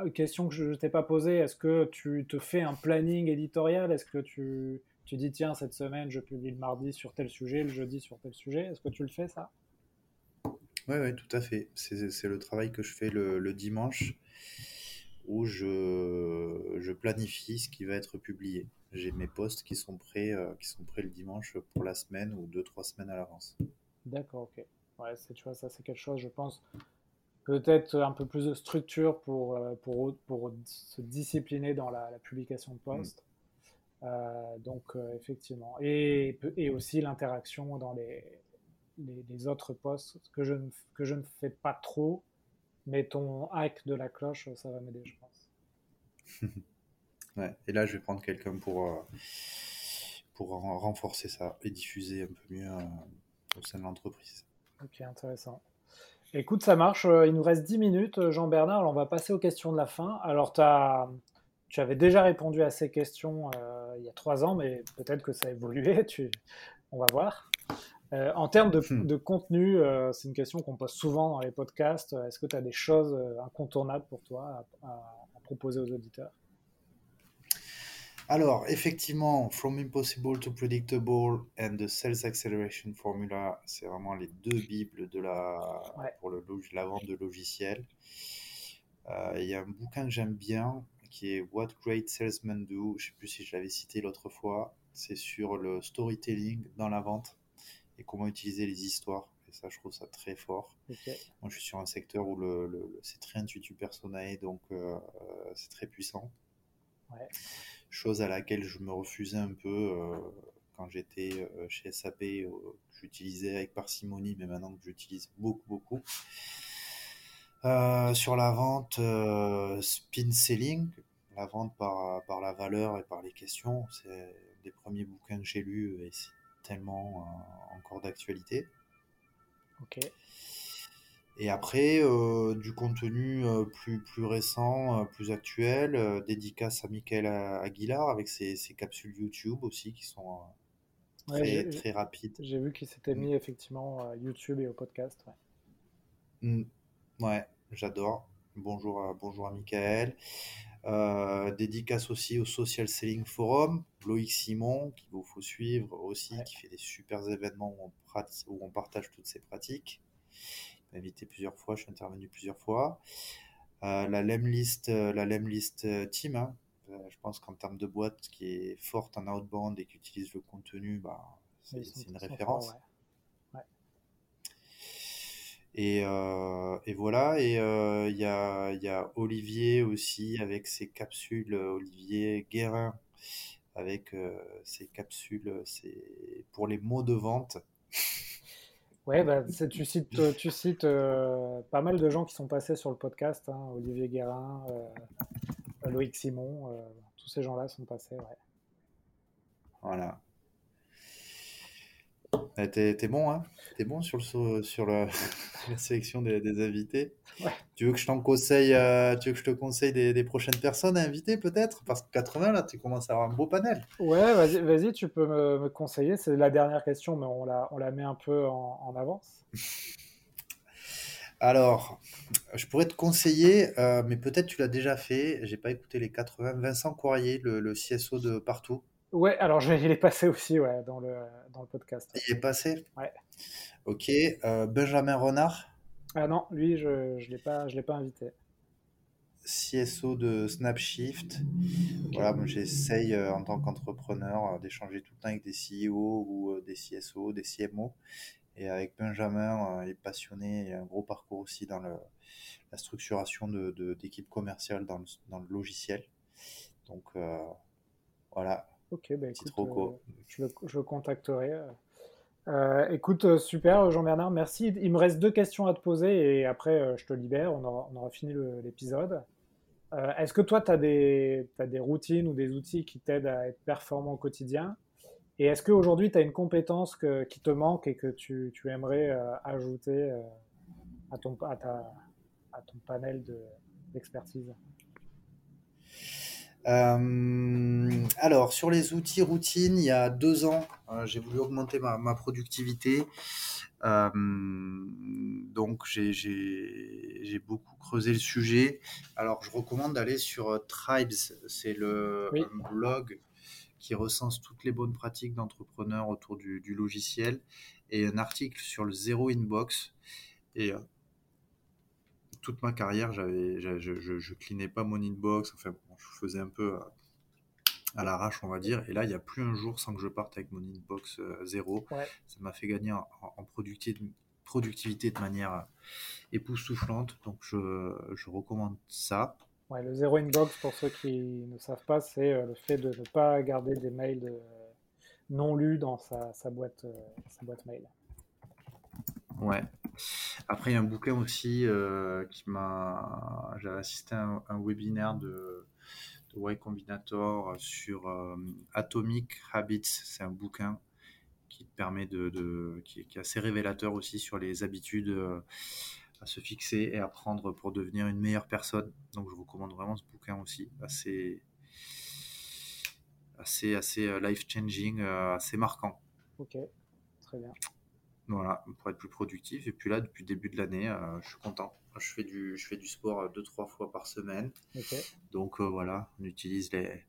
[SPEAKER 1] euh, question que je ne t'ai pas posée, est-ce que tu te fais un planning éditorial? Est-ce que tu, tu dis, tiens, cette semaine, je publie le mardi sur tel sujet, le jeudi sur tel sujet? Est-ce que tu le fais, ça?
[SPEAKER 2] Oui, oui, tout à fait. C'est le travail que je fais le, le dimanche où je, je planifie ce qui va être publié. J'ai mes posts qui sont prêts, euh, qui sont prêts le dimanche pour la semaine ou deux, trois semaines à l'avance.
[SPEAKER 1] D'accord, ok. Ouais, c'est, tu vois, ça c'est quelque chose, je pense, peut-être un peu plus de structure pour, euh, pour, pour se discipliner dans la, la publication de posts. Euh, donc, euh, effectivement. Et, et aussi l'interaction dans les, les, les autres posts que je, ne, que je ne fais pas trop, mais ton hack de la cloche, ça va m'aider, je pense. [laughs]
[SPEAKER 2] Ouais. Et là, je vais prendre quelqu'un pour, euh, pour ren- renforcer ça et diffuser un peu mieux euh, au sein de l'entreprise.
[SPEAKER 1] Ok, intéressant. Écoute, ça marche. Euh, Il nous reste 10 minutes, euh, Jean-Bernard. On va passer aux questions de la fin. Alors, t'as- tu avais déjà répondu à ces questions euh, il y a trois ans, mais peut-être que ça a évolué. [laughs] Tu... On va voir. Euh, en termes de,
[SPEAKER 2] Hmm.
[SPEAKER 1] de contenu, euh, c'est une question qu'on pose souvent dans les podcasts. Est-ce que tu as des choses euh, incontournables pour toi à, à- à proposer aux auditeurs?
[SPEAKER 2] Alors, effectivement, From Impossible to Predictable and the Sales Acceleration Formula, c'est vraiment les deux bibles de la,
[SPEAKER 1] Ouais.
[SPEAKER 2] pour le, la vente de logiciels. Euh, Il y a un bouquin que j'aime bien qui est What Great Salesmen Do. Je ne sais plus si je l'avais cité l'autre fois. C'est sur le storytelling dans la vente et comment utiliser les histoires. Et ça, je trouve ça très fort. Moi, je suis sur un secteur où le, le- le- c'est très intuitu personae, donc euh, euh, c'est très puissant.
[SPEAKER 1] Ouais.
[SPEAKER 2] Chose à laquelle je me refusais un peu euh, quand j'étais chez SAP, euh, que j'utilisais avec parcimonie, mais maintenant que j'utilise beaucoup, beaucoup. Euh, sur la vente euh, spin selling, la vente par, par la valeur et par les questions, c'est des premiers bouquins que j'ai lus et c'est tellement euh, encore d'actualité.
[SPEAKER 1] Ok.
[SPEAKER 2] Et après, du contenu plus, plus récent, plus actuel, dédicace à Michael Aguilar avec ses, ses capsules YouTube aussi qui sont
[SPEAKER 1] Ouais,
[SPEAKER 2] très, très rapides.
[SPEAKER 1] J'ai vu qu'il s'était mis effectivement à YouTube et au podcast. ouais.
[SPEAKER 2] Mm. Ouais, j'adore. Bonjour à, bonjour à Michael. Euh, dédicace aussi au Social Selling Forum, Loïc Simon, qu'il vous faut suivre aussi,
[SPEAKER 1] Ouais.
[SPEAKER 2] qui fait des super événements où on, prati- où on partage toutes ses pratiques. Il m'a invité plusieurs fois, je suis intervenu plusieurs fois. Euh, la Lemlist, euh, la Lemlist euh, Team, hein. Euh, je pense qu'en termes de boîte qui est forte en outbound et qui utilise le contenu, bah, c'est une référence.
[SPEAKER 1] ouais.
[SPEAKER 2] Et, et voilà, et il y a, y a Olivier aussi avec ses capsules, Olivier Guérin avec ses capsules, c'est pour les mots de vente.
[SPEAKER 1] Ouais, bah, tu cites, euh, tu cites euh, pas mal de gens qui sont passés sur le podcast. Hein, Olivier Guérin, euh, Loïc Simon, tous ces gens-là sont passés. Ouais.
[SPEAKER 2] Voilà. T'es bon, hein T'es bon sur, le, sur [laughs] la, sélection des, invités Tu veux que je t'en conseille, euh, tu veux que je te conseille des, prochaines personnes à inviter peut-être? Parce que 80 là, tu commences à avoir un beau panel.
[SPEAKER 1] Ouais, vas-y, vas tu peux me, conseiller. C'est la dernière question, mais on la, on la met un peu en, avance. [laughs]
[SPEAKER 2] Alors, je pourrais te conseiller, euh, mais peut-être tu l'as déjà fait. J'ai pas écouté les 80. Vincent Coirier, le, le CSO de partout.
[SPEAKER 1] Ouais, alors je, il est passé aussi ouais, dans, le, dans le podcast.
[SPEAKER 2] Il est passé?
[SPEAKER 1] Ouais.
[SPEAKER 2] Ok. Euh, Benjamin Renard?
[SPEAKER 1] Ah non, lui, je ne je l'ai pas, pas invité.
[SPEAKER 2] CSO de Snapshift. Voilà, j'essaye euh, en tant qu'entrepreneur euh, d'échanger tout le temps avec des CEO ou des CSO, des CMO. Et avec Benjamin, il est passionné, il a un gros parcours aussi dans le, la structuration d'équipes de, commerciales dans le, dans le, logiciel. Donc voilà,
[SPEAKER 1] Ok, bah écoute, euh, je, le, je, contacterai. Euh, écoute, euh, super, Jean-Bernard, merci. Il me reste deux questions à te poser et après, je te libère. On aura, on aura fini l'épisode. Est-ce que toi, tu as, as, des routines ou des outils qui t'aident à être performant au quotidien? Et est-ce qu'aujourd'hui, tu as une compétence que, qui te manque et que tu, tu aimerais ajouter à, ton, à, ta, à ton panel d'expertise?
[SPEAKER 2] Euh, alors, sur les outils routines, il y a deux ans, euh, j'ai voulu augmenter ma, productivité. Euh, donc, j'ai beaucoup creusé le sujet. Alors, je recommande d'aller sur Tribes, c'est le blog qui recense toutes les bonnes pratiques d'entrepreneurs autour du, du, logiciel et un article sur le zéro inbox. Et toute ma carrière, j'avais, je, je, clinais pas mon inbox. Enfin, je faisais un peu à, l'arrache, on va dire. Et là, il n'y a plus un jour sans que je parte avec mon inbox euh, zéro. Ça m'a fait gagner en, productivité, de manière euh, époustouflante. Donc, je, je recommande ça.
[SPEAKER 1] Ouais, le zéro inbox, pour ceux qui ne savent pas, c'est euh, le fait de ne pas garder des mails non lus dans sa, sa boîte, sa boîte mail.
[SPEAKER 2] Ouais. Après, il y a un bouquin aussi euh, qui m'a. J'avais assisté à un, webinaire de, de, Y Combinator sur euh, Atomic Habits. C'est un bouquin qui permet de, qui, est assez révélateur aussi sur les habitudes euh, à se fixer et à prendre pour devenir une meilleure personne. Donc, je vous recommande vraiment ce bouquin aussi, assez, assez, assez life changing, assez marquant.
[SPEAKER 1] Ok, très bien.
[SPEAKER 2] Voilà, pour être plus productif. Et puis là, depuis le début de l'année, euh, je suis content. Je fais du, je fais du sport euh, deux, trois fois par semaine. Donc euh, voilà, on utilise les,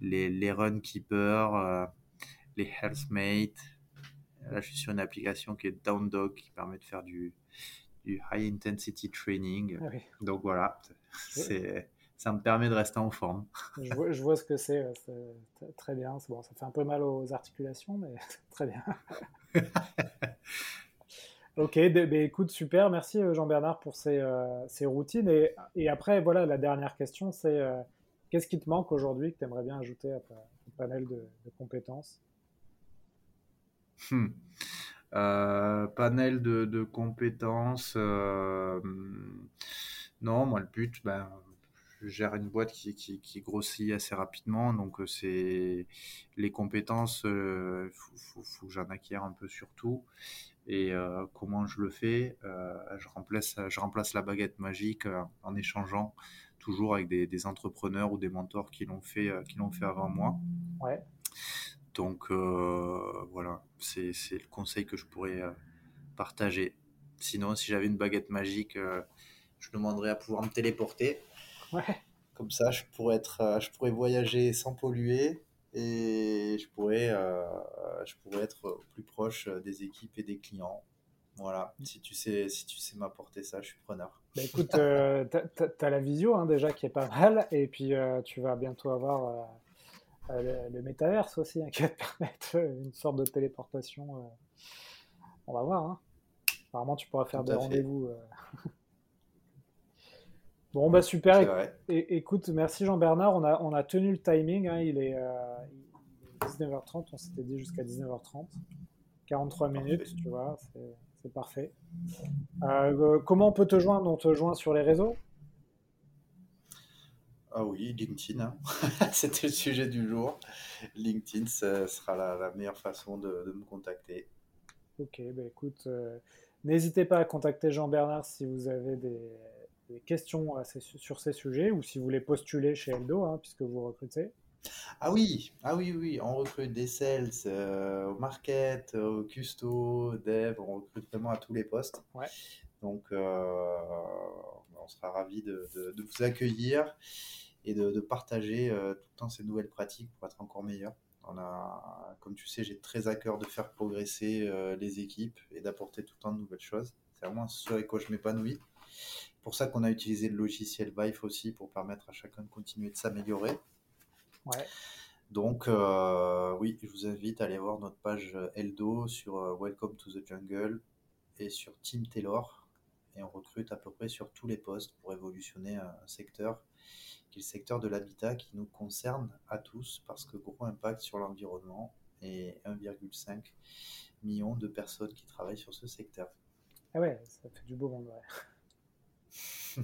[SPEAKER 2] les, les Runkeeper, les Healthmate. Là, je suis sur une application qui est Down Dog qui permet de faire du, du high intensity training. Ah Donc voilà, c'est ça me permet de rester en forme.
[SPEAKER 1] je, vois, je vois ce que c'est, très bien. Bon, ça fait un peu mal aux articulations, mais [laughs] très bien. [laughs] ok, bah, écoute, super. Merci euh, Jean-Bernard pour ces, euh, ces routines. Et, et, après, voilà, la dernière question, c'est euh, qu'est-ce qui te manque aujourd'hui que tu aimerais bien ajouter à ton panel de, compétences?
[SPEAKER 2] Hmm. Panel de, de compétences. non, moi, le but, ben, je gère une boîte qui, qui, qui, grossit assez rapidement, donc euh, c'est les compétences, il euh, faut, faut, que j'en acquière un peu sur tout. Et euh, comment je le fais je, remplace, je remplace la baguette magique en échangeant toujours avec des, des, entrepreneurs ou des mentors qui l'ont fait, qui l'ont fait avant moi.
[SPEAKER 1] Ouais.
[SPEAKER 2] Donc voilà, c'est le conseil que je pourrais partager. Sinon, si j'avais une baguette magique, je demanderais à pouvoir me téléporter. Comme ça, je pourrais, être, euh, je pourrais voyager sans polluer et je pourrais, euh, je pourrais être plus proche des équipes et des clients. Voilà, si tu sais, si tu sais m'apporter ça, je suis preneur.
[SPEAKER 1] Bah écoute, euh, tu as, la visio hein, déjà qui est pas mal, et puis tu vas bientôt avoir le, le, métaverse aussi hein, qui va te [laughs] permettre une sorte de téléportation. on va voir. Hein. Apparemment, tu pourras faire
[SPEAKER 2] Tout
[SPEAKER 1] des rendez-vous. Euh. bon, bah super. É- écoute, merci Jean-Bernard. On a, on a tenu le timing. hein, Il est, euh, il est 19h30. On s'était dit jusqu'à 19h30. 43 minutes, tu vois. C'est c'est parfait. Euh, comment on peut te joindre? On te joint sur les réseaux?
[SPEAKER 2] Ah oui, LinkedIn, hein. [laughs] C'était le sujet du jour. LinkedIn, ce sera la, la meilleure façon de, de me contacter.
[SPEAKER 1] Ok, bah écoute, euh, n'hésitez pas à contacter Jean-Bernard si vous avez des, des questions à ces- sur ces sujets ou si vous voulez postuler chez Eldo, hein, puisque vous recrutez.
[SPEAKER 2] Ah oui, ah oui, oui, on recrute des sales euh, au market, au custo, dev, on recrute vraiment à tous les postes.
[SPEAKER 1] Ouais.
[SPEAKER 2] Donc, euh, on sera ravis de, de- de vous accueillir et de, de partager euh, tout le temps ces nouvelles pratiques pour être encore. On a, comme tu sais, j'ai très à cœur de faire progresser euh, les équipes et d'apporter tout le temps de nouvelles choses. C'est vraiment ce avec quoi je m'épanouis. Pour ça qu'on a utilisé le logiciel Vive aussi pour permettre à chacun de continuer de s'améliorer.
[SPEAKER 1] Ouais.
[SPEAKER 2] Donc, euh, oui, je vous invite à aller voir notre page euh, Eldo sur euh, Welcome to the Jungle et sur Team Taylor. Et on recrute à peu près sur tous les postes pour évolutionner un secteur qui est le secteur de l'habitat qui nous concerne à tous parce que gros impact sur l'environnement et 1,5 million de personnes qui travaillent sur ce secteur.
[SPEAKER 1] Ah ouais, ça fait du beau monde, ouais. [laughs]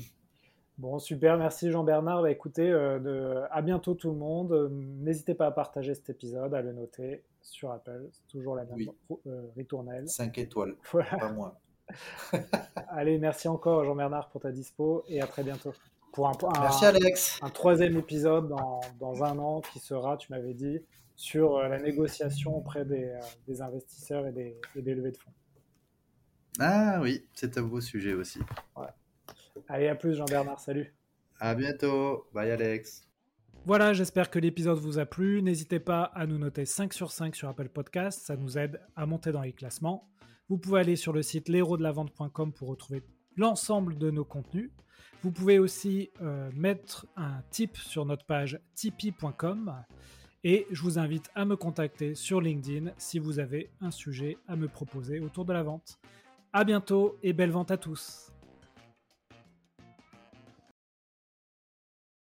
[SPEAKER 1] Bon, super, merci Jean-Bernard. Bah, écoutez, euh, de- à bientôt tout le monde. Euh, N'hésitez pas à partager cet épisode, à le noter sur Apple. C'est toujours la même
[SPEAKER 2] Oui.
[SPEAKER 1] euh, ritournelle.
[SPEAKER 2] 5 étoiles, [laughs]
[SPEAKER 1] Voilà.
[SPEAKER 2] pas moins. [laughs]
[SPEAKER 1] Allez, merci encore Jean-Bernard pour ta dispo et à très bientôt. Pour un, un-
[SPEAKER 2] Merci Alex.
[SPEAKER 1] un troisième épisode dans, dans un an qui sera, tu m'avais dit, sur euh, la négociation auprès des, des investisseurs et des, et des levées de fonds.
[SPEAKER 2] Ah oui, c'est un beau sujet aussi.
[SPEAKER 1] Allez, à plus Jean-Bernard, salut.
[SPEAKER 2] À bientôt. Bye Alex.
[SPEAKER 1] Voilà, j'espère que l'épisode vous a plu. N'hésitez pas à nous noter 5 sur 5 sur Apple Podcast, ça nous aide à monter dans les classements. Vous pouvez aller sur le site l'héros-de-la-vente.com pour retrouver l'ensemble de nos contenus. Vous pouvez aussi euh, mettre un tip sur notre page tipeee.com et je vous invite à me contacter sur LinkedIn si vous avez un sujet à me proposer autour de la vente. À bientôt et belle vente à tous.